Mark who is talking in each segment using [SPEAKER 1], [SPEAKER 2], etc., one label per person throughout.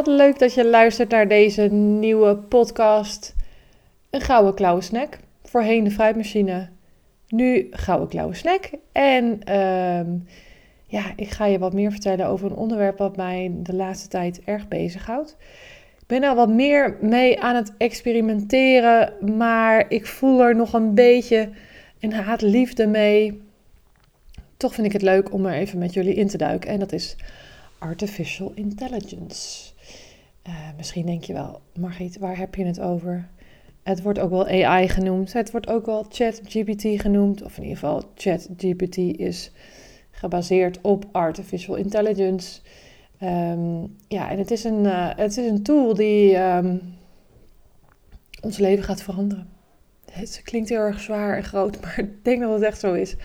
[SPEAKER 1] Wat leuk dat je luistert naar deze nieuwe podcast. Een gouden klauwen snack. Voorheen de fruitmachine. Nu gouden klauwen snack. En ehm, ja, ik ga je wat meer vertellen over een onderwerp wat mij de laatste tijd erg bezighoudt. Ik ben er wat meer mee aan het experimenteren, maar ik voel er nog een beetje een haat-liefde mee. Toch vind ik het leuk om er even met jullie in te duiken. En dat is artificial intelligence. Uh, misschien denk je wel, Margriet, waar heb je het over? Het wordt ook wel AI genoemd. Het wordt ook wel ChatGPT genoemd. Of in ieder geval, ChatGPT is gebaseerd op artificial intelligence. Um, ja, en het is een, uh, het is een tool die um, ons leven gaat veranderen. Het klinkt heel erg zwaar en groot, maar ik denk dat het echt zo is.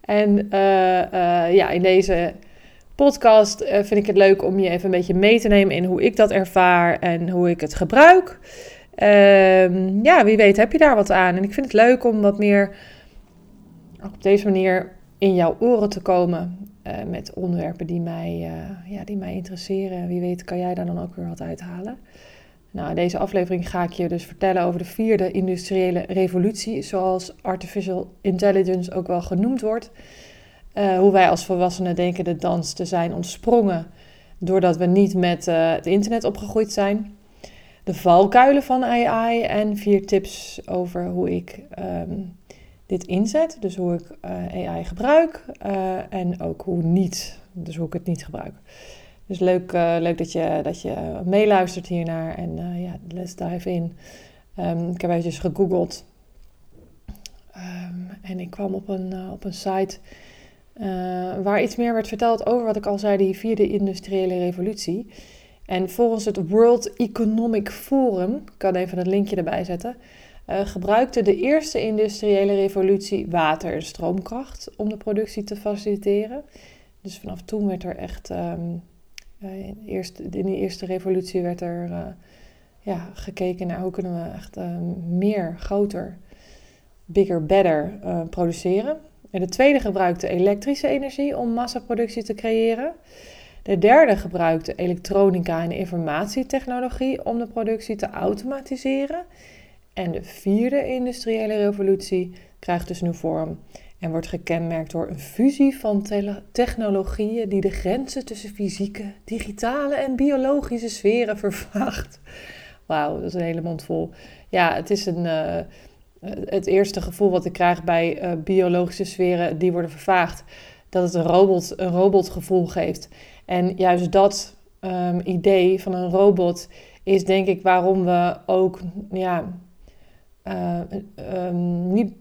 [SPEAKER 1] En uh, ja, in deze podcast uh, vind ik het leuk om je even een beetje mee te nemen in hoe ik dat ervaar en hoe ik het gebruik. Uh, ja, wie weet heb je daar wat aan. En ik vind het leuk om wat meer op deze manier in jouw oren te komen uh, met onderwerpen die mij, uh, ja, die mij interesseren. Wie weet kan jij daar dan ook weer wat uithalen. Nou, in deze aflevering ga ik je dus vertellen over de vierde industriële revolutie, zoals artificial intelligence ook wel genoemd wordt. Uh, hoe wij als volwassenen denken de dans te zijn ontsprongen doordat we niet met uh, het internet opgegroeid zijn. De valkuilen van AI en vier tips over hoe ik um, dit inzet. Dus hoe ik uh, AI gebruik en ook hoe niet. Dus hoe ik het niet gebruik. Dus leuk, leuk dat je, dat je meeluistert hiernaar en ja, let's dive in. Um, ik heb eventjes gegoogeld um, en ik kwam op een, op een site uh, waar iets meer werd verteld over wat ik al zei, die vierde industriële revolutie. En volgens het World Economic Forum, ik kan even het linkje erbij zetten, uh, gebruikte de eerste industriële revolutie water en stroomkracht om de productie te faciliteren. Dus vanaf toen werd er echt, um, uh, in, eerste, in eerste revolutie werd er ja, gekeken naar hoe kunnen we echt meer, groter, bigger, better produceren. De tweede gebruikte elektrische energie om massaproductie te creëren. De derde gebruikte elektronica en informatietechnologie om de productie te automatiseren. En de vierde industriële revolutie krijgt dus nu vorm en wordt gekenmerkt door een fusie van technologieën die de grenzen tussen fysieke, digitale en biologische sferen vervaagt. Wauw, dat is een hele mond vol. Ja, het is een. Eh, het eerste gevoel wat ik krijg bij uh, biologische sferen die worden vervaagd, dat het een, robot, een robotgevoel geeft. En juist dat um, idee van een robot is denk ik waarom we ook ja, uh, um, niet,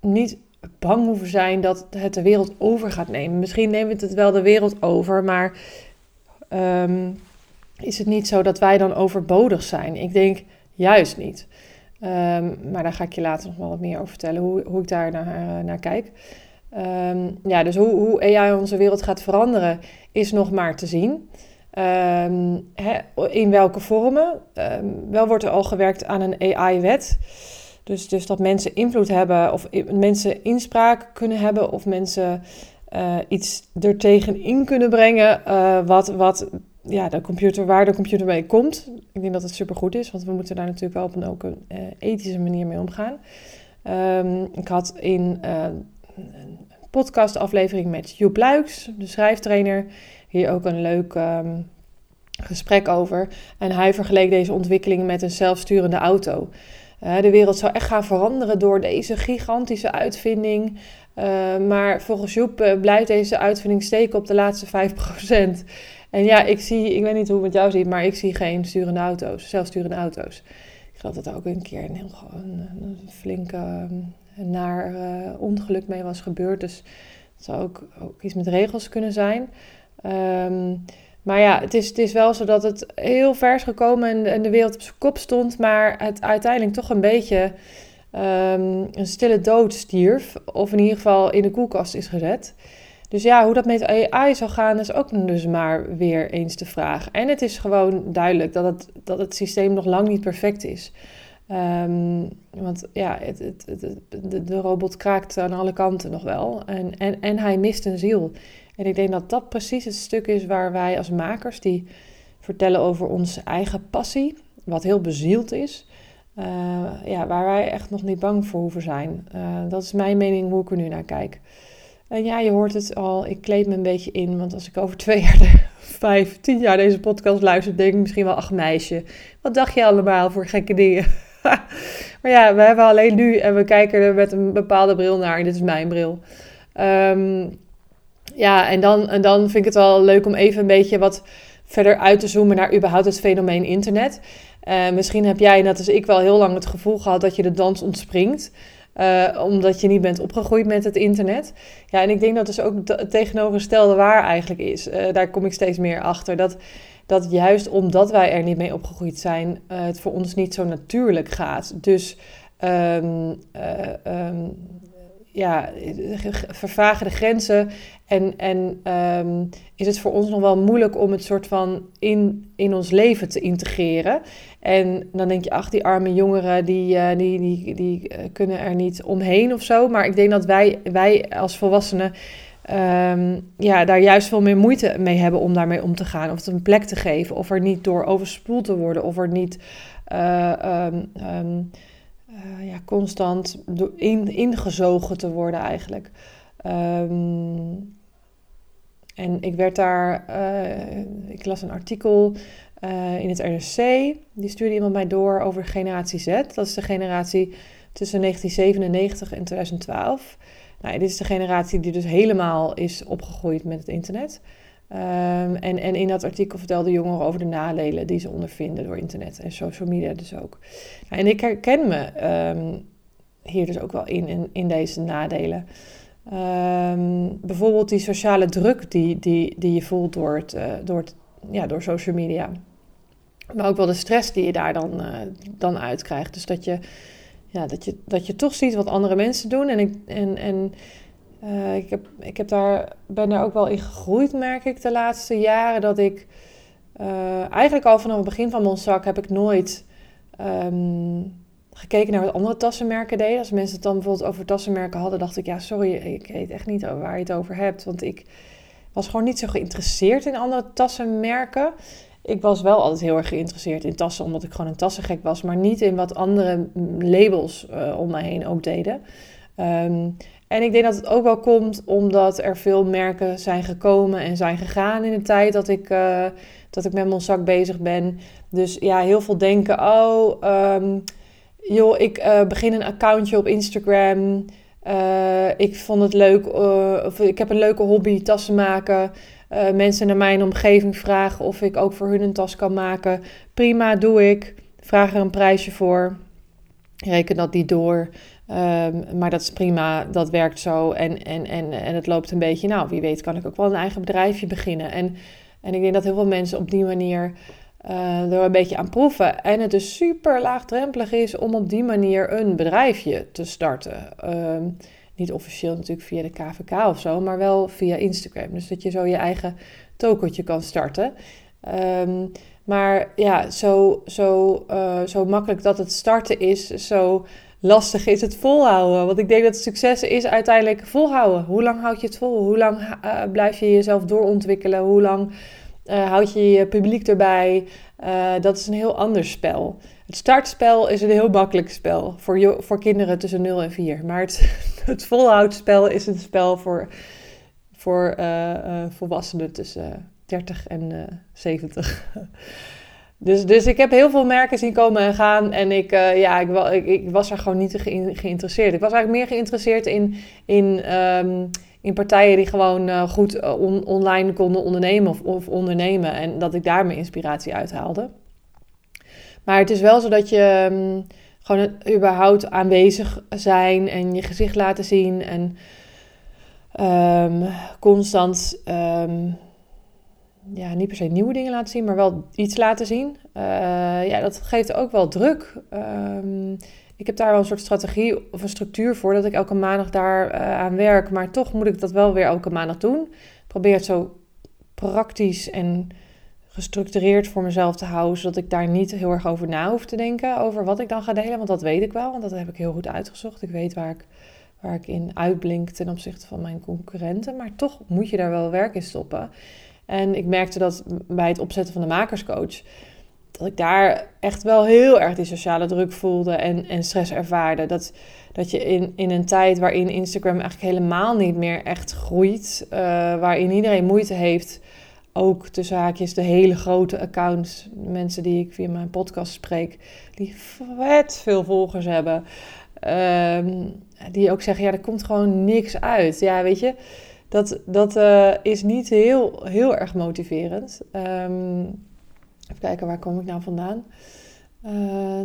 [SPEAKER 1] niet bang hoeven zijn dat het de wereld over gaat nemen. Misschien neemt het wel de wereld over, maar um, is het niet zo dat wij dan overbodig zijn? Ik denk juist niet. Um, maar daar ga ik je later nog wel wat meer over vertellen, hoe, hoe ik daar naar, uh, naar kijk. Um, ja, dus hoe, hoe AI onze wereld gaat veranderen, is nog maar te zien. Hè, in welke vormen? wel wordt er al gewerkt aan een AI-wet. Dus, dus dat mensen invloed hebben, of mensen inspraak kunnen hebben, of mensen uh, iets er tegenin kunnen brengen, uh, wat, wat ja, de computer, waar de computer mee komt. Ik denk dat het supergoed is, want we moeten daar natuurlijk wel op een, ook een uh, ethische manier mee omgaan. Um, ik had in uh, een podcastaflevering met Joep Luiks, de schrijftrainer, hier ook een leuk um, gesprek over. En hij vergeleek deze ontwikkeling met een zelfsturende auto. Uh, de wereld zou echt gaan veranderen door deze gigantische uitvinding. Maar volgens Joep blijft deze uitvinding steken op de laatste 5%. En ja, ik zie, ik weet niet hoe het met jou ziet, maar ik zie geen sturende auto's, zelfsturende auto's. Ik geloof dat er ook een keer een heel een, een flinke een naar uh, ongeluk mee was gebeurd. Dus het zou ook, ook iets met regels kunnen zijn. Um, Maar ja, het is, het is wel zo dat het heel vers gekomen en, de wereld op zijn kop stond, maar het uiteindelijk toch een beetje um, een stille dood stierf. Of in ieder geval in de koelkast is gezet. Dus ja, hoe dat met AI zal gaan, is ook dus maar weer eens de vraag. En het is gewoon duidelijk dat het, dat het systeem nog lang niet perfect is. Um, want ja, het, het, de, robot kraakt aan alle kanten nog wel. En, en, en hij mist een ziel. En ik denk dat dat precies het stuk is waar wij als makers, die vertellen over onze eigen passie, wat heel bezield is, uh, ja, waar wij echt nog niet bang voor hoeven zijn. Uh, dat is mijn mening hoe ik er nu naar kijk. En ja, je hoort het al, ik kleed me een beetje in, want als ik over twee jaar, vijf, tien jaar deze podcast luister, denk ik misschien wel, ach meisje, wat dacht je allemaal voor gekke dingen? maar ja, we hebben alleen nu en we kijken er met een bepaalde bril naar. En dit is mijn bril. Um, ja, en dan, en dan vind ik het wel leuk om even een beetje wat verder uit te zoomen naar überhaupt het fenomeen internet. Uh, misschien heb jij, net als ik, wel heel lang het gevoel gehad dat je de dans ontspringt. Uh, omdat je niet bent opgegroeid met het internet. Ja, en ik denk dat dus ook het tegenovergestelde waar eigenlijk is. Uh, daar kom ik steeds meer achter. Dat, dat juist omdat wij er niet mee opgegroeid zijn, het voor ons niet zo natuurlijk gaat. Dus um, um, ja, vervagen de grenzen en, en um, is het voor ons nog wel moeilijk om het soort van in, in ons leven te integreren. En dan denk je, ach, die arme jongeren, die, uh, die, die, die uh, kunnen er niet omheen of zo. Maar ik denk dat wij, wij als volwassenen um, ja, daar juist veel meer moeite mee hebben om daarmee om te gaan. Of het een plek te geven, of er niet door overspoeld te worden, of er niet... Uh, um, ja, constant in, ingezogen te worden eigenlijk. En ik werd daar, ik las een artikel uh, in het RSC, die stuurde iemand mij door over generatie Z. Dat is de generatie tussen 1997 en 2012. Nou, dit is de generatie die dus helemaal is opgegroeid met het internet. Um, en, en in dat artikel vertelde jongeren over de nadelen die ze ondervinden door internet en social media dus ook. En ik herken me um, hier dus ook wel in, in, deze nadelen. Um, bijvoorbeeld die sociale druk die, die, die je voelt door, het, uh, door, ja, door social media. Maar ook wel de stress die je daar dan, uh, dan uit krijgt. Dus dat je, ja, dat, je, dat je toch ziet wat andere mensen doen. En, ik, en, en uh, ik, heb, ik heb daar, ben daar ook wel in gegroeid, merk ik, de laatste jaren. Dat ik eigenlijk al vanaf het begin van mijn zak heb ik nooit... Um, gekeken naar wat andere tassenmerken deden. Als mensen het dan bijvoorbeeld over tassenmerken hadden, dacht ik, ja, sorry, ik weet echt niet waar je het over hebt. Want ik was gewoon niet zo geïnteresseerd in andere tassenmerken. Ik was wel altijd heel erg geïnteresseerd in tassen, omdat ik gewoon een tassengek was, maar niet in wat andere labels uh, om mij heen ook deden. Um, en ik denk dat het ook wel komt omdat er veel merken zijn gekomen en zijn gegaan in de tijd dat ik, uh, dat ik met mijn zak bezig ben. Dus ja, heel veel denken, oh, um, joh, ik uh, begin een accountje op Instagram. Ik vond het leuk, ik heb een leuke hobby, tassen maken. Mensen naar mijn omgeving vragen of ik ook voor hun een tas kan maken. Prima, doe ik. Vraag er een prijsje voor. Reken dat niet door. Um, maar dat is prima, dat werkt zo en, en, en, en het loopt een beetje. Nou, wie weet kan ik ook wel een eigen bedrijfje beginnen. En, en ik denk dat heel veel mensen op die manier uh, er een beetje aan proeven. En het dus super laagdrempelig is om op die manier een bedrijfje te starten. Uh, niet officieel natuurlijk via de KVK of zo, maar wel via Instagram. Dus dat je zo je eigen tokentje kan starten. Um, maar ja, zo, zo, uh, zo makkelijk dat het starten is, zo lastig is het volhouden. Want ik denk dat succes is uiteindelijk volhouden. Hoe lang houd je het vol? Hoe lang uh, blijf je jezelf doorontwikkelen? Hoe lang uh, houd je je publiek erbij. Uh, dat is een heel ander spel. Het startspel is een heel makkelijk spel voor, voor kinderen tussen 0 en 4. Maar het, het volhoudspel is een spel voor, voor uh, volwassenen tussen 30 en 70. Dus, dus ik heb heel veel merken zien komen en gaan. En ik, ja, ik, ik, ik, was er gewoon niet geïnteresseerd. Ik was eigenlijk meer geïnteresseerd in, in um, in partijen die gewoon uh, goed on online konden ondernemen of, of, ondernemen. En dat ik daar mijn inspiratie uit haalde. Maar het is wel zo dat je um, gewoon überhaupt aanwezig zijn en je gezicht laten zien. En um, constant ja, niet per se nieuwe dingen laten zien, maar wel iets laten zien. ja, dat geeft ook wel druk. Ik heb daar wel een soort strategie of een structuur voor dat ik elke maandag daar aan werk. Maar toch moet ik dat wel weer elke maandag doen. Ik probeer het zo praktisch en gestructureerd voor mezelf te houden, zodat ik daar niet heel erg over na hoef te denken, over wat ik dan ga delen. Want dat weet ik wel, want dat heb ik heel goed uitgezocht. Ik weet waar ik, waar ik in uitblink ten opzichte van mijn concurrenten, maar toch moet je daar wel werk in stoppen. En ik merkte dat bij het opzetten van de makerscoach, dat ik daar echt wel heel erg die sociale druk voelde en, en stress ervaarde. Dat, dat je in, in een tijd waarin Instagram eigenlijk helemaal niet meer echt groeit, uh, waarin iedereen moeite heeft ook tussen haakjes de hele grote accounts, mensen die ik via mijn podcast spreek, die vet veel volgers hebben. Ehm, die ook zeggen, ja, er komt gewoon niks uit. Ja, weet je, dat, dat uh, is niet heel, heel erg motiverend. Um, even kijken, waar kom ik nou vandaan? Uh,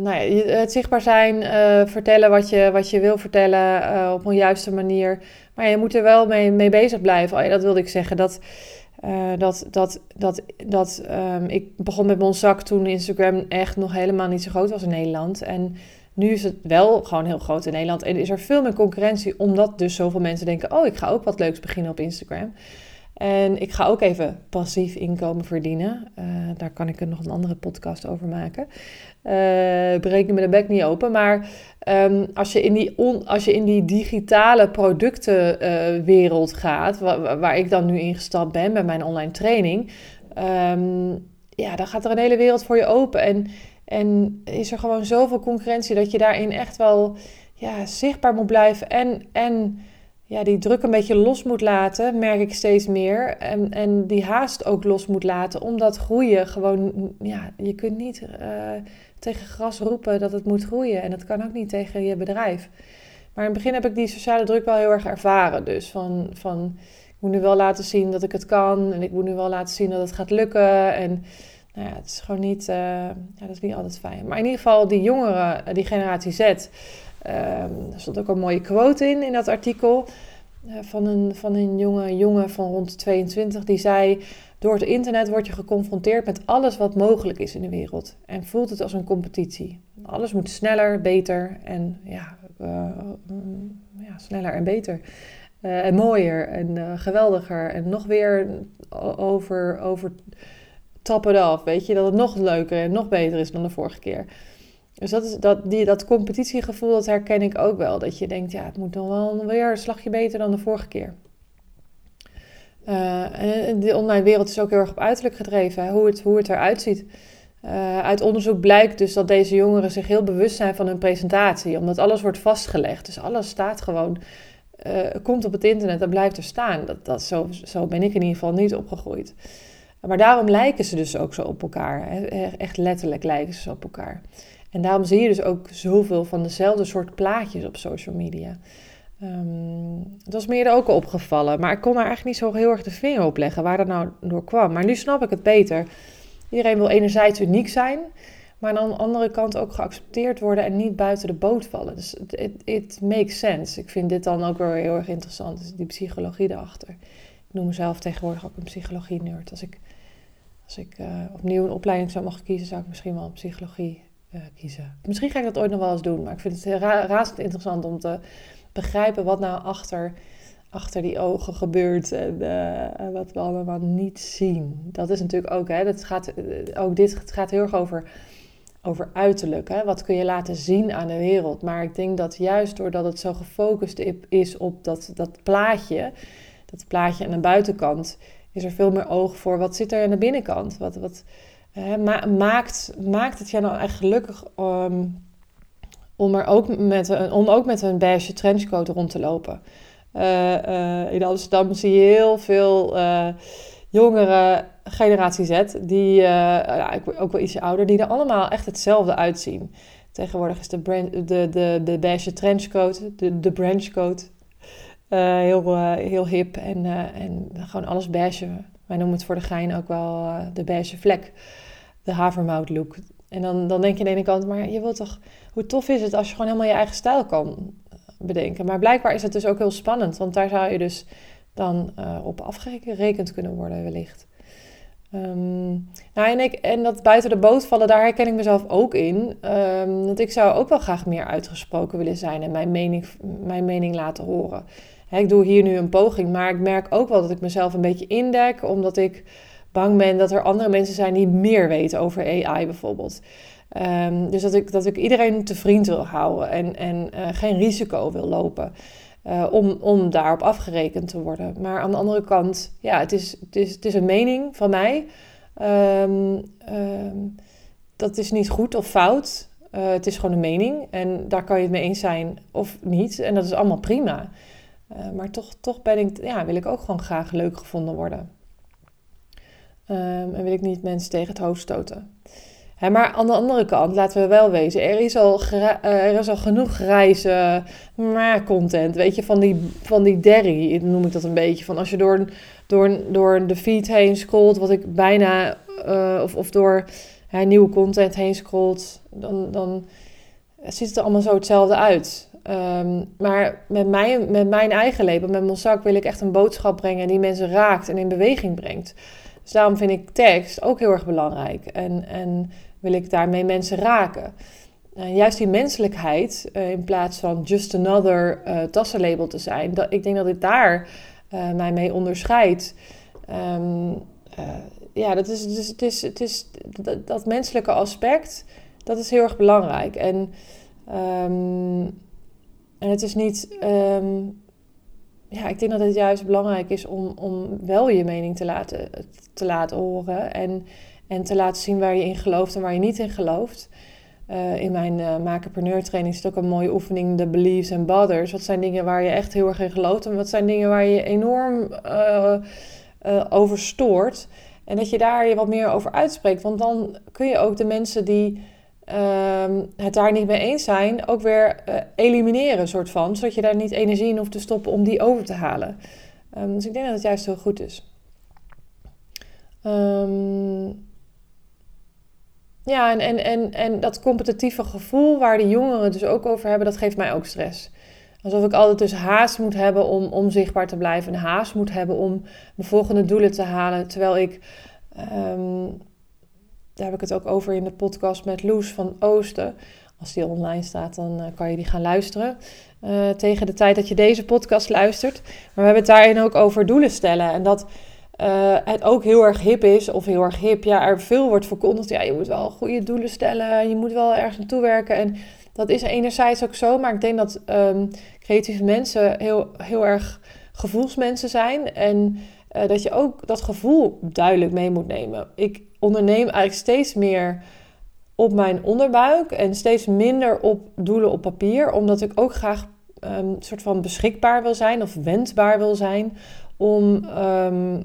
[SPEAKER 1] nou ja, het zichtbaar zijn, uh, vertellen wat je, wat je wil vertellen op een juiste manier. Maar je moet er wel mee, mee bezig blijven. Oh, ja, dat wilde ik zeggen. Dat, dat dat, dat, dat um, ik begon met Monzak toen Instagram echt nog helemaal niet zo groot was in Nederland. En nu is het wel gewoon heel groot in Nederland. En is er veel meer concurrentie, omdat dus zoveel mensen denken: oh, ik ga ook wat leuks beginnen op Instagram. En ik ga ook even passief inkomen verdienen. Uh, daar kan ik er nog een andere podcast over maken. Uh, breek me de bek niet open. Maar um, als, je in die als je in die digitale productenwereld gaat, waar, waar, ik dan nu ingestapt ben met mijn online training, um, ja, dan gaat er een hele wereld voor je open. En, en is er gewoon zoveel concurrentie dat je daarin echt wel ja, zichtbaar moet blijven. En, en ja, die druk een beetje los moet laten, merk ik steeds meer. En, en die haast ook los moet laten, omdat groeien gewoon, ja, je kunt niet uh, tegen gras roepen dat het moet groeien. En dat kan ook niet tegen je bedrijf. Maar in het begin heb ik die sociale druk wel heel erg ervaren. Dus van, van ik moet nu wel laten zien dat ik het kan. En ik moet nu wel laten zien dat het gaat lukken. En nou ja, het is gewoon niet, uh, ja, dat is niet altijd fijn. Maar in ieder geval, die jongeren, die generatie Z Um, er stond ook een mooie quote in, in dat artikel. Uh, van, een, van een jonge jongen van rond 22 die zei: Door het internet word je geconfronteerd met alles wat mogelijk is in de wereld. En voelt het als een competitie. Alles moet sneller, beter en ja, uh, ja sneller en beter. Uh, en mooier en geweldiger. En nog weer over, over it off. Weet je, dat het nog leuker en nog beter is dan de vorige keer. Dus dat, is, dat, die, dat competitiegevoel, dat herken ik ook wel. Dat je denkt, ja, het moet dan wel weer een slagje beter dan de vorige keer. Uh, en de online wereld is ook heel erg op uiterlijk gedreven, hoe, het, hoe het eruit ziet. Uh, uit onderzoek blijkt dus dat deze jongeren zich heel bewust zijn van hun presentatie, omdat alles wordt vastgelegd. Dus alles staat gewoon, uh, komt op het internet en blijft er staan. Dat, dat, zo, zo ben ik in ieder geval niet opgegroeid. Maar daarom lijken ze dus ook zo op elkaar. Echt letterlijk lijken ze op elkaar. En daarom zie je dus ook zoveel van dezelfde soort plaatjes op social media. Dat was me ook al opgevallen, maar ik kon daar eigenlijk niet zo heel erg de vinger op leggen waar dat nou door kwam. Maar nu snap ik het beter. Iedereen wil enerzijds uniek zijn, maar aan de andere kant ook geaccepteerd worden en niet buiten de boot vallen. Dus it, makes sense. Ik vind dit dan ook wel heel erg interessant, dus die psychologie erachter. Ik noem mezelf tegenwoordig ook een psychologie-nerd. Als ik, als ik uh, opnieuw een opleiding zou mogen kiezen, zou ik misschien wel een psychologie kiezen. Misschien ga ik dat ooit nog wel eens doen, maar ik vind het ra razend interessant om te begrijpen wat nou achter, achter die ogen gebeurt en uh, wat we allemaal niet zien. Dat is natuurlijk ook, hè, dat gaat, eh, ook dit gaat heel erg over, over uiterlijk. Hè? Wat kun je laten zien aan de wereld? Maar ik denk dat juist doordat het zo gefocust is op dat, dat plaatje, dat plaatje aan de buitenkant, is er veel meer oog voor wat zit er aan de binnenkant. Wat, wat, maakt, maakt het jou nou echt gelukkig um, om, er ook met een, om ook met een beige trenchcoat rond te lopen? Uh, uh, in Amsterdam zie je heel veel uh, jongere generatie Z, die ja, ook wel ietsje ouder, die er allemaal echt hetzelfde uitzien. Tegenwoordig is de, de, de beige trenchcoat, de, de branchcoat, heel, heel hip en, en gewoon alles beige. Wij noemen het voor de gein ook wel de beige vlek de havermout look. En dan, dan denk je aan de ene kant, maar je wilt toch, hoe tof is het als je gewoon helemaal je eigen stijl kan bedenken. Maar blijkbaar is het dus ook heel spannend, want daar zou je dus dan uh, op afgerekend kunnen worden wellicht. Um, nou, en, ik, en dat buiten de boot vallen, daar herken ik mezelf ook in. Um, want ik zou ook wel graag meer uitgesproken willen zijn en mijn mening, mijn mening laten horen. Ik doe hier nu een poging, maar ik merk ook wel dat ik mezelf een beetje indek, omdat ik bang ben dat er andere mensen zijn die meer weten over AI bijvoorbeeld. Um, dus dat ik, dat ik iedereen te vriend wil houden en, en uh, geen risico wil lopen. Uh, om, om daarop afgerekend te worden. Maar aan de andere kant, ja, het is, het is, het is een mening van mij. Um, um, dat is niet goed of fout. Uh, het is gewoon een mening. En daar kan je het mee eens zijn of niet. En dat is allemaal prima. Uh, maar toch, toch ben ik, ja, wil ik ook gewoon graag leuk gevonden worden. Um, en wil ik niet mensen tegen het hoofd stoten maar aan de andere kant, laten we wel wezen, er is al, uh, er is al genoeg grijze maar content. Weet je, van die, van die derry, noem ik dat een beetje. Van als je door, door, door de feed heen scrolt, wat ik bijna, uh, of, of door nieuwe content heen scrolt, dan, dan ziet het er allemaal zo hetzelfde uit. Um, maar met mijn, met mijn eigen label, met mijn zak, wil ik echt een boodschap brengen die mensen raakt en in beweging brengt. Dus daarom vind ik tekst ook heel erg belangrijk. En, en wil ik daarmee mensen raken? Juist die menselijkheid, uh, in plaats van just another uh, tassenlabel te zijn, dat, ik denk dat ik daar mij mee onderscheid. Um, ja, dat is, dus, het is, het is dat, menselijke aspect, dat is heel erg belangrijk. En, um, en het is niet. Um, ja, ik denk dat het juist belangrijk is om, om wel je mening te laten, te laten horen. En, en te laten zien waar je in gelooft en waar je niet in gelooft. Uh, in mijn uh, makerpreneur training zit ook een mooie oefening, de beliefs and bothers. Wat zijn dingen waar je echt heel erg in gelooft en wat zijn dingen waar je enorm uh, over stoort. En dat je daar je wat meer over uitspreekt. Want dan kun je ook de mensen die ehm, het daar niet mee eens zijn, ook weer elimineren, soort van. Zodat je daar niet energie in hoeft te stoppen om die over te halen. Um, dus ik denk dat het juist heel goed is. Um, ja, en, en, en, en dat competitieve gevoel waar de jongeren dus ook over hebben, dat geeft mij ook stress. Alsof ik altijd dus haast moet hebben om, om zichtbaar te blijven. En haast moet hebben om mijn volgende doelen te halen. Terwijl ik, daar heb ik het ook over in de podcast met Loes van Oosten. Als die online staat, dan uh, kan je die gaan luisteren. Uh, tegen de tijd dat je deze podcast luistert. Maar we hebben het daarin ook over doelen stellen. En dat uh, het ook heel erg hip is, of heel erg hip, ja, er veel wordt verkondigd. Ja, je moet wel goede doelen stellen, je moet wel ergens naartoe werken. En dat is enerzijds ook zo, maar ik denk dat um, creatieve mensen heel, heel erg gevoelsmensen zijn. En uh, dat je ook dat gevoel duidelijk mee moet nemen. Ik onderneem eigenlijk steeds meer op mijn onderbuik en steeds minder op doelen op papier, omdat ik ook graag um, soort van beschikbaar wil zijn of wendbaar wil zijn om um,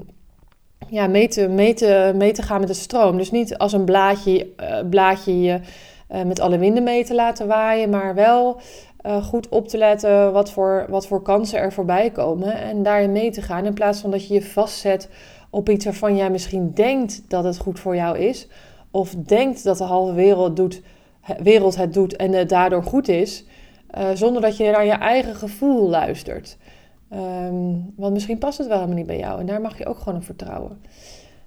[SPEAKER 1] ja, mee, te, mee, te, mee te gaan met de stroom. Dus niet als een blaadje, uh, blaadje je uh, met alle winden mee te laten waaien, maar wel uh, goed op te letten wat voor, wat voor kansen er voorbij komen en daarin mee te gaan. In plaats van dat je je vastzet op iets waarvan jij misschien denkt dat het goed voor jou is, of denkt dat de halve wereld, doet, wereld het doet en het daardoor goed is, zonder dat je naar je eigen gevoel luistert. Um, want misschien past het wel helemaal niet bij jou. En daar mag je ook gewoon op vertrouwen.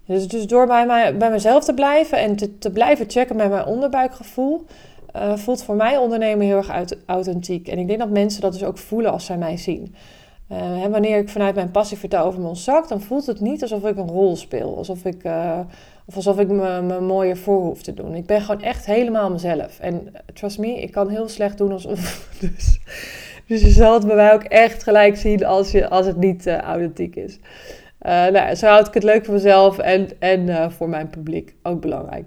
[SPEAKER 1] Dus, dus door bij, mij, bij mezelf te blijven en te, te blijven checken met mijn onderbuikgevoel, uh, voelt voor mij ondernemen heel erg authentiek. En ik denk dat mensen dat dus ook voelen als zij mij zien. Uh, wanneer ik vanuit mijn passie vertel over mijn zak, dan voelt het niet alsof ik een rol speel. Alsof ik, uh, of alsof ik me, me mooier voor hoef te doen. Ik ben gewoon echt helemaal mezelf. En trust me, ik kan heel slecht doen alsof. Dus dus je zal het bij mij ook echt gelijk zien als, je, als het niet authentiek is. Nou, zo houd ik het leuk voor mezelf en, en voor mijn publiek. Ook belangrijk.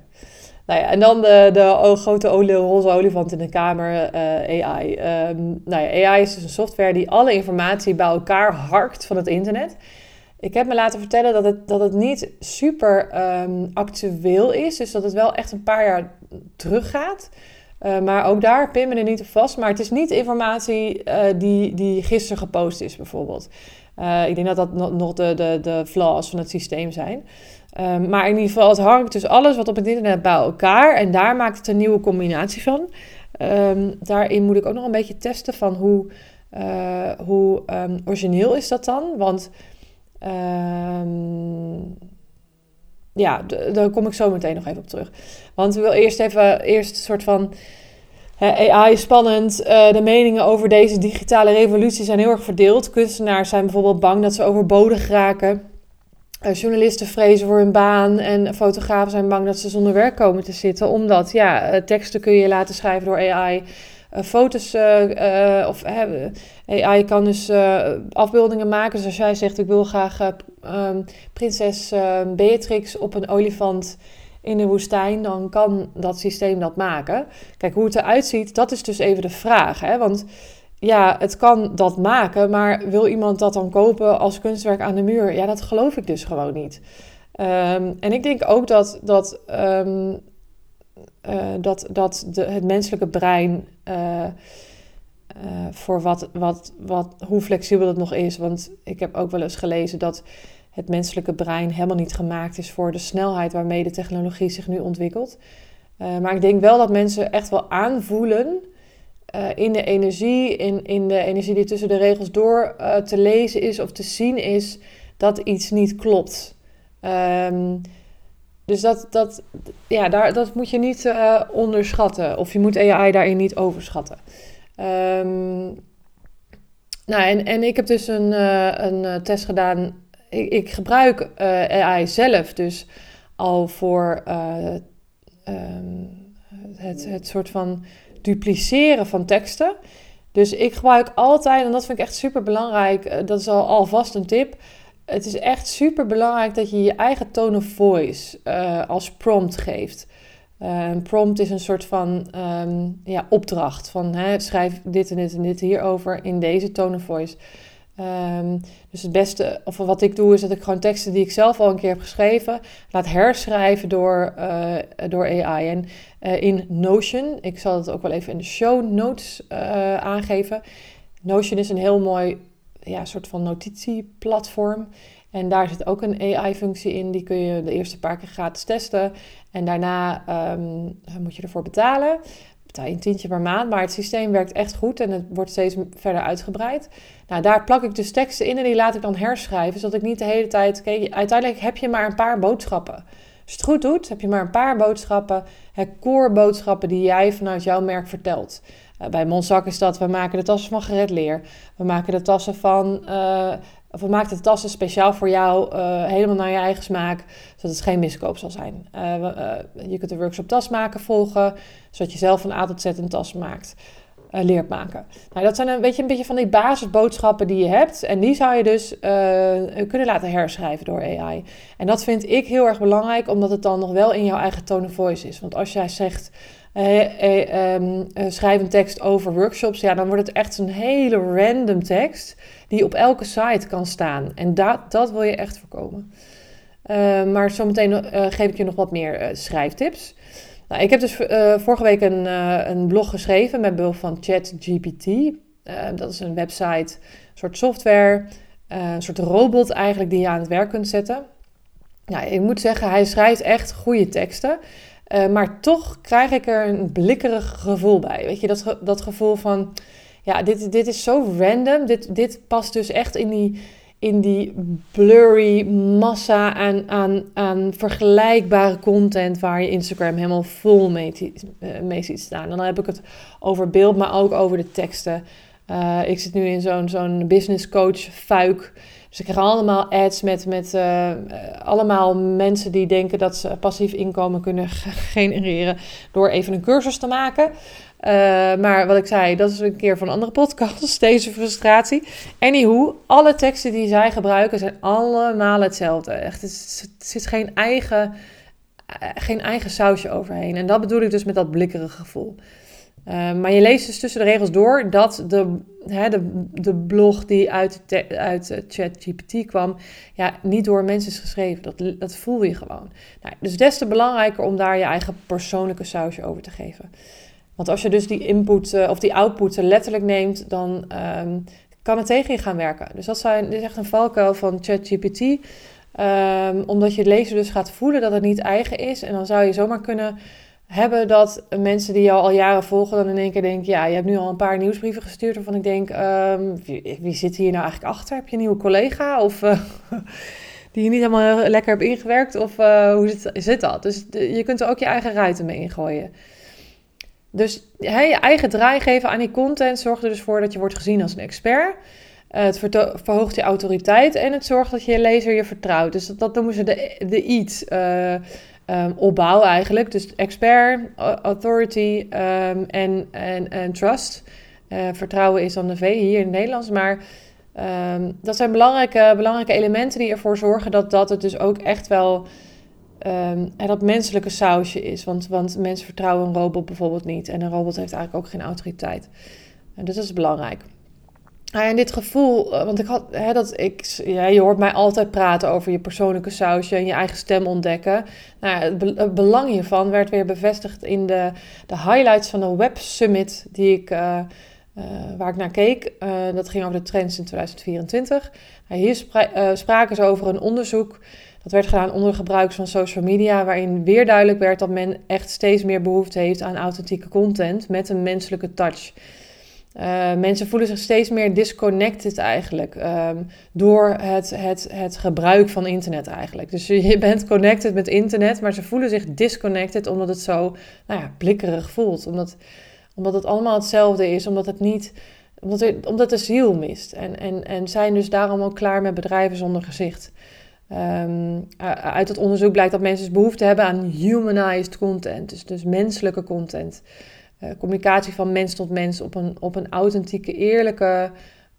[SPEAKER 1] Nou ja, en dan de, de grote roze olifant in de kamer, AI. Um, ehm, nou ja, AI is dus een software die alle informatie bij elkaar harkt van het internet. Ik heb me laten vertellen dat het, dat het niet super um, actueel is. Dus dat het wel echt een paar jaar teruggaat. Uh, maar ook daar pin me er niet op vast. Maar het is niet informatie uh, die, die gisteren gepost is, bijvoorbeeld. Ik denk dat dat nog de, de, de flaws van het systeem zijn. Maar in ieder geval, het hangt dus alles wat op het internet bij elkaar. En daar maakt het een nieuwe combinatie van. Um, daarin moet ik ook nog een beetje testen van hoe, hoe um, origineel is dat dan. Want... Ja, daar kom ik zo meteen nog even op terug. Want we wil eerst even, eerst een soort van... AI is spannend. de meningen over deze digitale revolutie zijn heel erg verdeeld. Kunstenaars zijn bijvoorbeeld bang dat ze overbodig raken. Uh, journalisten vrezen voor hun baan en fotografen zijn bang dat ze zonder werk komen te zitten. Omdat ja, teksten kun je laten schrijven door AI. Uh, foto's uh, of AI kan dus afbeeldingen maken. Dus als jij zegt ik wil graag um, prinses Beatrix op een olifant in de woestijn, dan kan dat systeem dat maken. Kijk, hoe het eruit ziet, dat is dus even de vraag. Hè? Want ja, het kan dat maken, maar wil iemand dat dan kopen als kunstwerk aan de muur? Ja, dat geloof ik dus gewoon niet. Ehm, en ik denk ook dat, dat, ehm, eh, dat, dat de, het menselijke brein, uh, voor wat, wat, wat, hoe flexibel het nog is, want ik heb ook wel eens gelezen dat het menselijke brein helemaal niet gemaakt is voor de snelheid waarmee de technologie zich nu ontwikkelt. maar ik denk wel dat mensen echt wel aanvoelen uh, in de energie, in, in de energie die tussen de regels door uh, te lezen is of te zien is, dat iets niet klopt. Um, dus dat, dat, ja, daar, dat moet je niet uh, onderschatten. Of je moet AI daarin niet overschatten. Um, nou, en, en ik heb dus een, een test gedaan. Ik, ik gebruik AI zelf dus al voor um, het, het soort van dupliceren van teksten. Dus ik gebruik altijd, en dat vind ik echt super belangrijk, eh, dat is al alvast een tip. Het is echt super belangrijk dat je je eigen tone of voice uh, als prompt geeft. Uh, een prompt is een soort van um, ja, opdracht van hè, schrijf dit en dit en dit hierover in deze tone of voice. Ehm, dus het beste, of wat ik doe, is dat ik gewoon teksten die ik zelf al een keer heb geschreven, laat herschrijven door, uh, door AI. En uh, in Notion, ik zal het ook wel even in de show notes uh, aangeven. Notion is een heel mooi ja, soort van notitieplatform. En daar zit ook een AI-functie in. Die kun je de eerste paar keer gratis testen. En daarna um, moet je ervoor betalen een tientje per maand, maar het systeem werkt echt goed en het wordt steeds verder uitgebreid. Nou, daar plak ik dus teksten in en die laat ik dan herschrijven, zodat ik niet de hele tijd... Uiteindelijk heb je maar een paar boodschappen. Als je het goed doet, heb je maar een paar boodschappen, core boodschappen die jij vanuit jouw merk vertelt. Uh, bij Monzak is dat, we maken de tassen van gered leer. We maken de tassen van... Uh, of we maken de tassen speciaal voor jou, uh, helemaal naar je eigen smaak, zodat het geen miskoop zal zijn. Uh, uh, je kunt de workshop tas maken volgen, zodat je zelf van A tot een tas maakt, leert maken. Nou, dat zijn een beetje, een beetje van die basisboodschappen die je hebt. En die zou je dus kunnen laten herschrijven door AI. En dat vind ik heel erg belangrijk, omdat het dan nog wel in jouw eigen tone of voice is. Want als jij zegt, um, schrijf een tekst over workshops, ja, dan wordt het echt een hele random tekst die op elke site kan staan. En dat, dat wil je echt voorkomen. Uh, maar zometeen uh, geef ik je nog wat meer uh, schrijftips. Nou, ik heb dus vorige week een, een blog geschreven met behulp van ChatGPT. dat is een website, een soort software, een soort robot eigenlijk die je aan het werk kunt zetten. Nou, ik moet zeggen, hij schrijft echt goede teksten. Maar toch krijg ik er een blikkerig gevoel bij. Weet je, dat, dat gevoel van ja, dit, dit is zo random. Dit, dit past dus echt in die, in die blurry massa aan, aan, aan vergelijkbare content waar je Instagram helemaal vol mee, eh, mee ziet staan. dan heb ik het over beeld, maar ook over de teksten. Uh, ik zit nu in zo'n zo'n business coach fuik. Dus ik krijg allemaal ads met, met uh, allemaal mensen die denken dat ze passief inkomen kunnen genereren door even een cursus te maken. Uh, maar wat ik zei, dat is een keer van een andere podcast, deze frustratie. Anywho, alle teksten die zij gebruiken zijn allemaal hetzelfde. Echt, er zit geen eigen, geen eigen sausje overheen. En dat bedoel ik dus met dat blikkerige gevoel. Uh, maar je leest dus tussen de regels door dat de, hè, de, de blog die uit, uit ChatGPT kwam, ja, niet door mensen is geschreven. Dat, dat voel je gewoon. Nou, dus des te belangrijker om daar je eigen persoonlijke sausje over te geven. Want als je dus die input uh, of die output letterlijk neemt, dan um, kan het tegen je gaan werken. Dus dat, zijn, is echt een valkuil van ChatGPT. Um, omdat je het lezer dus gaat voelen dat het niet eigen is. En dan zou je zomaar kunnen hebben dat mensen die jou al jaren volgen dan in één keer denken... ja, je hebt nu al een paar nieuwsbrieven gestuurd waarvan ik denk... Um, wie, zit hier nou eigenlijk achter? Heb je een nieuwe collega? Of, uh, die je niet helemaal lekker hebt ingewerkt? Of uh, hoe zit, zit, dat? Dus je kunt er ook je eigen ruiten mee ingooien. Dus hè, je eigen draai geven aan die content zorgt er dus voor dat je wordt gezien als een expert. Uh, het verhoogt je autoriteit en het zorgt dat je lezer je vertrouwt. Dus dat, noemen ze de, de iets. Um, opbouw eigenlijk. Dus expert, authority um, en, en, en trust. Uh, vertrouwen is dan de V hier in het Nederlands. Maar um, dat zijn belangrijke, belangrijke elementen die ervoor zorgen dat, dat het dus ook echt wel um, dat menselijke sausje is. Want, want mensen vertrouwen een robot bijvoorbeeld niet. En een robot heeft eigenlijk ook geen autoriteit. En dus dat is belangrijk. Nou, en dit gevoel, eh, want ik had, hè, dat ik, ja, je hoort mij altijd praten over je persoonlijke sausje en je eigen stem ontdekken. Nou, het, belang hiervan werd weer bevestigd in de, de highlights van de Web Summit die ik, uh, uh, waar ik naar keek. Dat ging over de trends in 2024. Nou, hier spra spraken ze over een onderzoek dat werd gedaan onder gebruik van social media, waarin weer duidelijk werd dat men echt steeds meer behoefte heeft aan authentieke content met een menselijke touch. Uh, mensen voelen zich steeds meer disconnected eigenlijk um, door het, het, het gebruik van internet eigenlijk. Dus je bent connected met internet, maar ze voelen zich disconnected omdat het zo nou ja, blikkerig voelt. Omdat, omdat het allemaal hetzelfde is, omdat het niet omdat, het, omdat de ziel mist. En, en, en zijn dus daarom ook klaar met bedrijven zonder gezicht. Um, uit het onderzoek blijkt dat mensen dus behoefte hebben aan humanized content, dus, dus menselijke content. Uh, communicatie van mens tot mens op een, op een authentieke, eerlijke,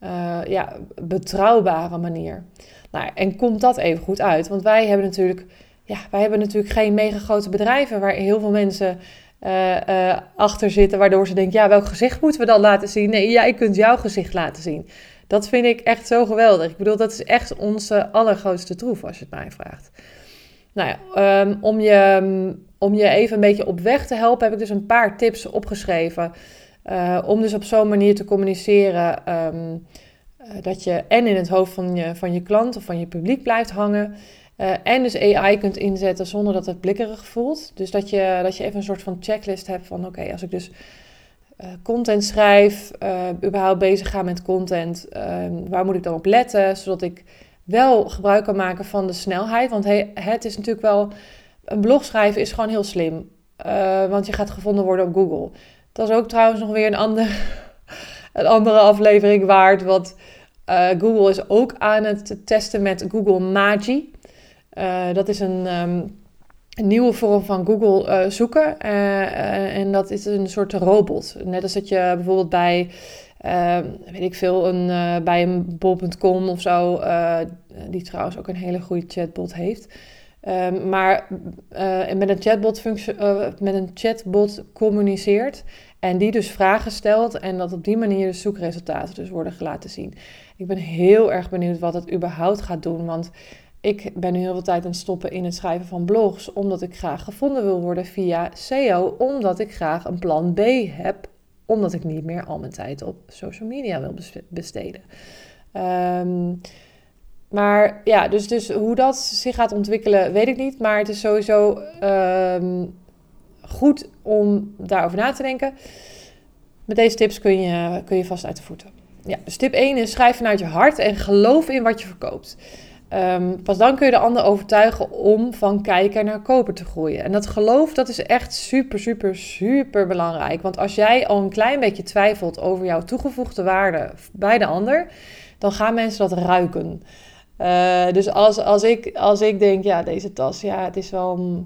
[SPEAKER 1] uh, ja, betrouwbare manier. Nou, en komt dat even goed uit? Want wij hebben natuurlijk, ja, wij hebben natuurlijk geen mega grote bedrijven waar heel veel mensen uh, achter zitten, waardoor ze denken, ja, welk gezicht moeten we dan laten zien? Nee, jij kunt jouw gezicht laten zien. Dat vind ik echt zo geweldig. Ik bedoel, dat is echt onze allergrootste troef, als je het mij vraagt. Nou ja, um, om, je, om je even een beetje op weg te helpen, heb ik dus een paar tips opgeschreven. Uh, om dus op zo'n manier te communiceren um, uh, dat je en in het hoofd van je, van je klant of van je publiek blijft hangen. Uh, en dus AI kunt inzetten zonder dat het blikkerig voelt. Dus dat je, dat je even een soort van checklist hebt van oké, als ik dus content schrijf, überhaupt bezig ga met content, uh, waar moet ik dan op letten, zodat ik wel gebruik kan maken van de snelheid. Want het is natuurlijk wel, een blog schrijven is gewoon heel slim, eh, want je gaat gevonden worden op Google. Dat is ook trouwens nog weer een, ander, een andere aflevering waard, want Google is ook aan het testen met Google Magi. dat is een... Um, een nieuwe vorm van Google uh, zoeken. Uh, en dat is een soort robot. Net als dat je bijvoorbeeld bij, weet ik veel, een, bij een bol.com of zo, die trouwens ook een hele goede chatbot heeft. Um, maar met, een chatbot functie, met een chatbot communiceert en die dus vragen stelt en dat op die manier de zoekresultaten dus worden laten zien. Ik ben heel erg benieuwd wat het überhaupt gaat doen, want ik ben nu heel veel tijd aan het stoppen in het schrijven van blogs, omdat ik graag gevonden wil worden via SEO, omdat ik graag een plan B heb, omdat ik niet meer al mijn tijd op social media wil besteden. Um, maar ja, dus, dus hoe dat zich gaat ontwikkelen, weet ik niet. Maar het is sowieso um, goed om daarover na te denken. Met deze tips kun je, kun je vast uit de voeten. Ja, dus tip 1 is schrijf vanuit je hart en geloof in wat je verkoopt. Um, pas dan kun je de ander overtuigen om van kijker naar koper te groeien. En dat geloof, dat is echt super, super, super belangrijk. Want als jij al een klein beetje twijfelt over jouw toegevoegde waarde bij de ander, dan gaan mensen dat ruiken. Uh, dus als, als, ik, als ik denk, ja, deze tas, ja, het is wel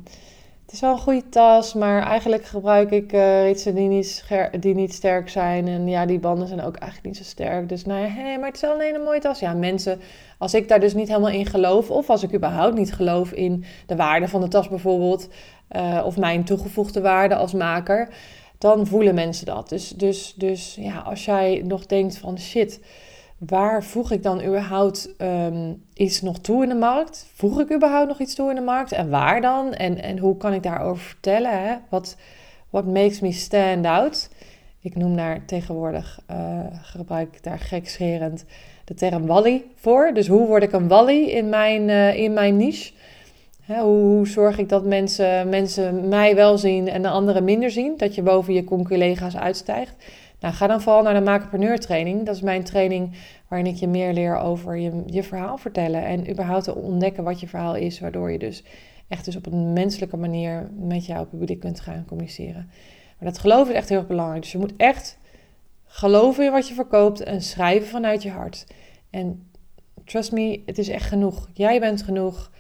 [SPEAKER 1] het is wel een goede tas, maar eigenlijk gebruik ik uh, ritsen die niet, die niet sterk zijn. En ja, die banden zijn ook eigenlijk niet zo sterk. Dus nou ja, hey, maar het is wel een mooie tas. Ja, mensen, als ik daar dus niet helemaal in geloof, of als ik überhaupt niet geloof in de waarde van de tas bijvoorbeeld, uh, of mijn toegevoegde waarde als maker, dan voelen mensen dat. Dus, dus, dus ja, als jij nog denkt van shit waar voeg ik dan überhaupt um, iets nog toe in de markt? Voeg ik überhaupt nog iets toe in de markt? En waar dan? En, en hoe kan ik daarover vertellen? Wat what makes me stand out? Ik noem daar tegenwoordig, uh, gebruik ik daar gekscherend de term wally voor. Dus hoe word ik een wally in mijn, uh, in mijn niche? Hè, hoe, hoe, zorg ik dat mensen, mensen mij wel zien en de anderen minder zien? Dat je boven je collega's uitstijgt. Nou, ga dan vooral naar de Makerpreneur training. Dat is mijn training waarin ik je meer leer over je, je verhaal vertellen. En überhaupt te ontdekken wat je verhaal is. Waardoor je dus echt dus op een menselijke manier met jouw publiek kunt gaan communiceren. Maar dat geloof is echt heel erg belangrijk. Dus je moet echt geloven in wat je verkoopt en schrijven vanuit je hart. En trust me, het is echt genoeg. Jij bent genoeg.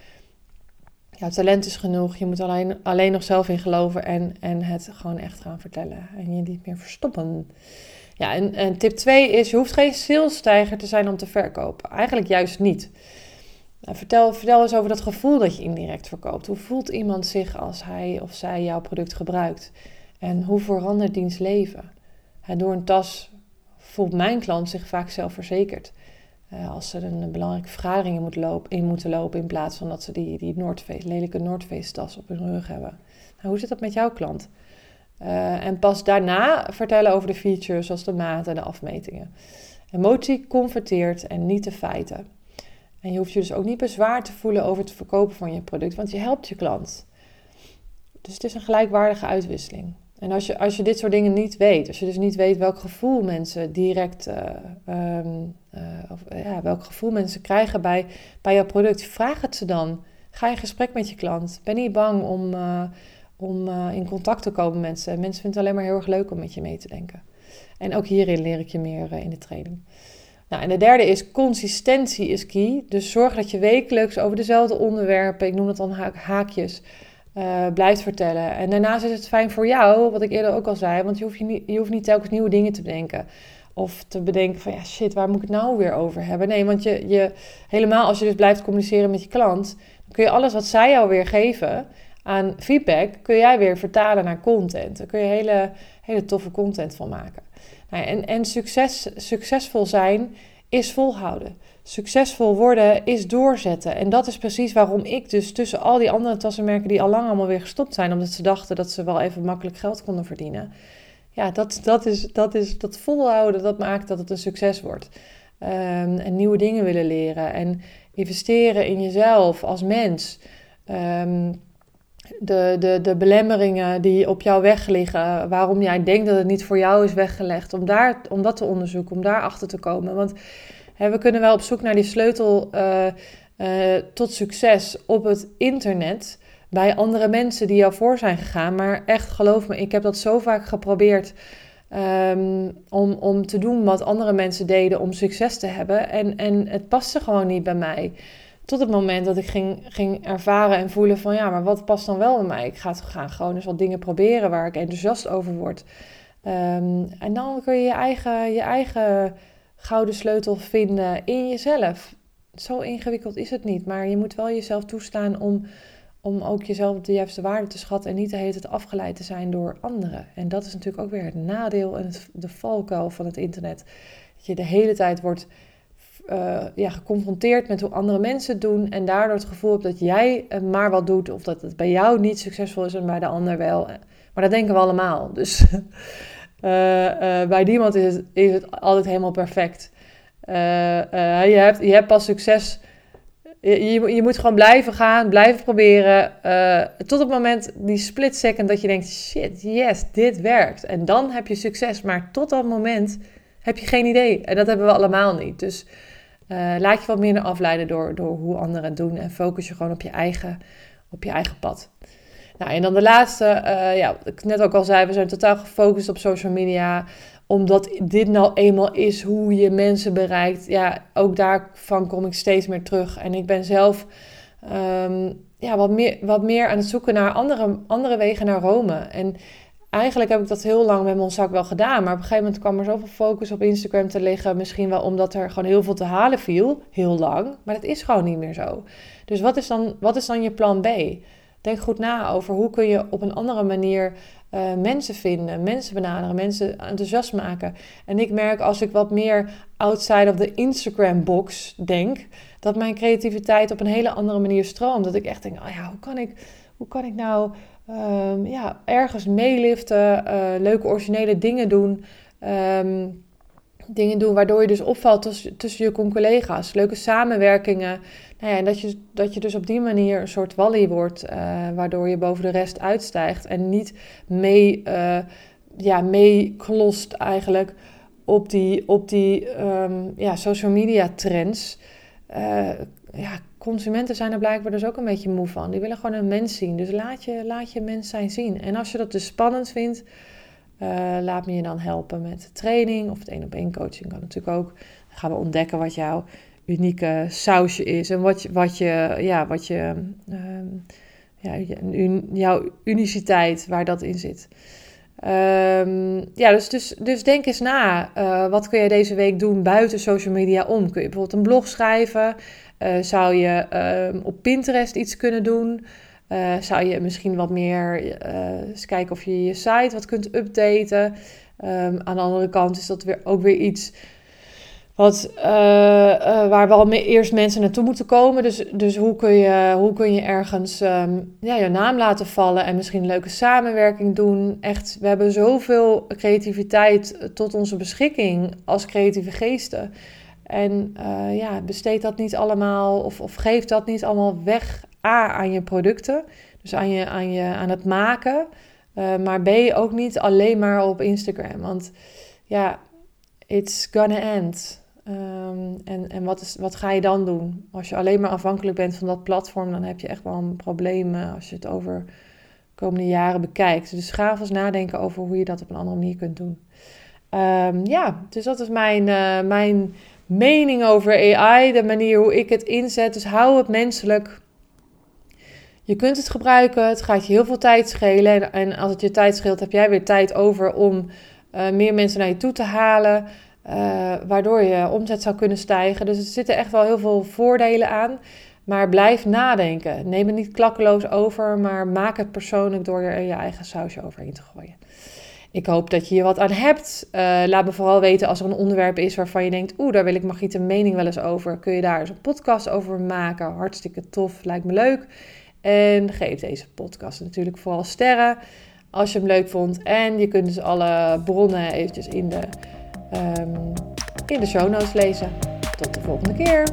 [SPEAKER 1] Jouw talent is genoeg. Je moet alleen, alleen nog zelf in geloven en, en het gewoon echt gaan vertellen. En je niet meer verstoppen. Ja, en, en tip 2 is: je hoeft geen salesstijger te zijn om te verkopen. Eigenlijk juist niet. Nou, vertel, vertel eens over dat gevoel dat je indirect verkoopt. Hoe voelt iemand zich als hij of zij jouw product gebruikt? En hoe verandert diens leven? door een tas voelt mijn klant zich vaak zelfverzekerd. Uh, als ze een, belangrijke vergadering in, moet lopen, in moeten lopen, in plaats van dat ze die, die Noordface, lelijke Noordface tas op hun rug hebben. Nou, hoe zit dat met jouw klant? Uh, en pas daarna vertellen over de features zoals de maat en de afmetingen. Emotie converteert en niet de feiten. En je hoeft je dus ook niet bezwaar te voelen over het verkopen van je product, want je helpt je klant. Dus het is een gelijkwaardige uitwisseling. En als je, als je dit soort dingen niet weet, als je dus niet weet welk gevoel mensen direct, uh, um, uh, of, ja, welk gevoel mensen krijgen bij, bij jouw product, vraag het ze dan. Ga in gesprek met je klant. Ben niet bang om, om in contact te komen met mensen. Mensen vinden het alleen maar heel erg leuk om met je mee te denken. En ook hierin leer ik je meer in de training. Nou, en de derde is consistentie is key. Dus zorg dat je wekelijks over dezelfde onderwerpen, ik noem het dan haakjes, uh, blijft vertellen. En daarnaast is het fijn voor jou, wat ik eerder ook al zei, want je hoeft, je niet, je hoeft niet telkens nieuwe dingen te bedenken. Of te bedenken van ja, shit, waar moet ik het nou weer over hebben? Nee, want je, je, helemaal als je dus blijft communiceren met je klant, dan kun je alles wat zij jou weer geven aan feedback, kun jij weer vertalen naar content. Daar kun je hele, hele toffe content van maken. Nou, en en succes, succesvol zijn is volhouden. Succesvol worden is doorzetten. En dat is precies waarom ik dus tussen al die andere tassenmerken die al lang allemaal weer gestopt zijn, omdat ze dachten dat ze wel even makkelijk geld konden verdienen. Ja, dat, dat, is, dat, is, dat volhouden, dat maakt dat het een succes wordt. Um, en nieuwe dingen willen leren en investeren in jezelf als mens. Um, de, de, de belemmeringen die op jou weg liggen, waarom jij denkt dat het niet voor jou is weggelegd, om, daar, om dat te onderzoeken, om daar achter te komen. Want we kunnen wel op zoek naar die sleutel uh, uh, tot succes op het internet bij andere mensen die jou voor zijn gegaan. Maar echt, geloof me, ik heb dat zo vaak geprobeerd um, om, om te doen wat andere mensen deden om succes te hebben. En, en het paste gewoon niet bij mij. Tot het moment dat ik ging, ging ervaren en voelen van ja, maar wat past dan wel bij mij? Ik ga gaan gewoon eens wat dingen proberen waar ik enthousiast over word. Um, en dan kun je je eigen, je eigen gouden sleutel vinden in jezelf. Zo ingewikkeld is het niet, maar je moet wel jezelf toestaan om, om ook jezelf op de juiste waarde te schatten en niet de hele tijd afgeleid te zijn door anderen. En dat is natuurlijk ook weer het nadeel en de valkuil van het internet. Dat je de hele tijd wordt uh, ja, geconfronteerd met hoe andere mensen het doen. En daardoor het gevoel hebt dat jij maar wat doet. Of dat het bij jou niet succesvol is en bij de ander wel. Maar dat denken we allemaal. Dus bij niemand is het, is het altijd helemaal perfect. je, hebt, je hebt pas succes. Je, je, moet gewoon blijven gaan, blijven proberen. tot het moment, die split second, dat je denkt: shit, yes, dit werkt. En dan heb je succes. Maar tot dat moment heb je geen idee. En dat hebben we allemaal niet. Dus laat je wat minder afleiden door, door hoe anderen het doen en focus je gewoon op je eigen, op je eigen pad. Nou, en dan de laatste, uh, ja, wat ik net ook al zei, we zijn totaal gefocust op social media, omdat dit nou eenmaal is hoe je mensen bereikt. Ja, ook daarvan kom ik steeds meer terug. En ik ben zelf um, ja, wat, meer, wat meer aan het zoeken naar andere, andere wegen naar Rome. En eigenlijk heb ik dat heel lang met mijn zak wel gedaan. Maar op een gegeven moment kwam er zoveel focus op Instagram te liggen. Misschien wel omdat er gewoon heel veel te halen viel. Heel lang. Maar dat is gewoon niet meer zo. Dus wat is dan, wat is dan je plan B? Denk goed na over hoe kun je op een andere manier uh, mensen vinden, mensen benaderen, mensen enthousiast maken. En ik merk als ik wat meer outside of the Instagram box denk, dat mijn creativiteit op een hele andere manier stroomt. Dat ik echt denk, oh ja, hoe kan ik, hoe kan ik nou um, ja, ergens meeliften, uh, leuke originele dingen doen. Um, dingen doen waardoor je dus opvalt tussen je collega's. Leuke samenwerkingen. Nou ja, en dat je, dat je dus op die manier een soort wally wordt, uh, waardoor je boven de rest uitstijgt en niet mee, uh, ja, meeklost eigenlijk op die, op die ehm, ja, social media trends. Uh, ja, consumenten zijn er blijkbaar dus ook een beetje moe van. Die willen gewoon een mens zien. Dus laat je, laat je mens zijn zien. En als je dat dus spannend vindt, laat me je dan helpen met training of het één op één coaching kan natuurlijk ook. Dan gaan we ontdekken wat jouw unieke sausje is en wat wat je ja, wat je, uh, ja, jouw uniciteit, waar dat in zit. Um, ja, dus, dus, dus denk eens na. Uh, wat kun je deze week doen buiten social media om? Kun je bijvoorbeeld een blog schrijven? Uh, zou je um, op Pinterest iets kunnen doen? Uh, zou je misschien wat meer eens kijken of je je site wat kunt updaten? Aan de andere kant is dat weer, ook weer iets wat, uh, uh, waar wel eerst mensen naartoe moeten komen. Dus, dus hoe, kun je, hoe kun je ergens um, ja, je naam laten vallen en misschien een leuke samenwerking doen. Echt, we hebben zoveel creativiteit tot onze beschikking als creatieve geesten. En ja, besteed dat niet allemaal of, of geef dat niet allemaal weg A, aan je producten. Dus aan, je, aan, je, aan het maken. maar B, ook niet alleen maar op Instagram. Want ja, it's gonna end. Um, en en wat, is, wat ga je dan doen? Als je alleen maar afhankelijk bent van dat platform, dan heb je echt wel een probleem uh, als je het over de komende jaren bekijkt. Dus ga eens nadenken over hoe je dat op een andere manier kunt doen. Um, ja, dus dat is mijn, uh, mijn mening over AI, de manier hoe ik het inzet. Dus hou het menselijk. Je kunt het gebruiken, het gaat je heel veel tijd schelen. En, en als het je tijd scheelt, heb jij weer tijd over om uh, meer mensen naar je toe te halen. Uh, waardoor je omzet zou kunnen stijgen. Dus er zitten echt wel heel veel voordelen aan. Maar blijf nadenken. Neem het niet klakkeloos over, maar maak het persoonlijk door er je eigen sausje overheen te gooien. Ik hoop dat je hier wat aan hebt. Uh, laat me vooral weten als er een onderwerp is waarvan je denkt: oeh, daar wil ik Margriet een mening wel eens over. Kun je daar eens een podcast over maken? Hartstikke tof, lijkt me leuk. En geef deze podcast natuurlijk vooral sterren als je hem leuk vond. En je kunt dus alle bronnen eventjes in de Ehm, in de show notes lezen. Tot de volgende keer!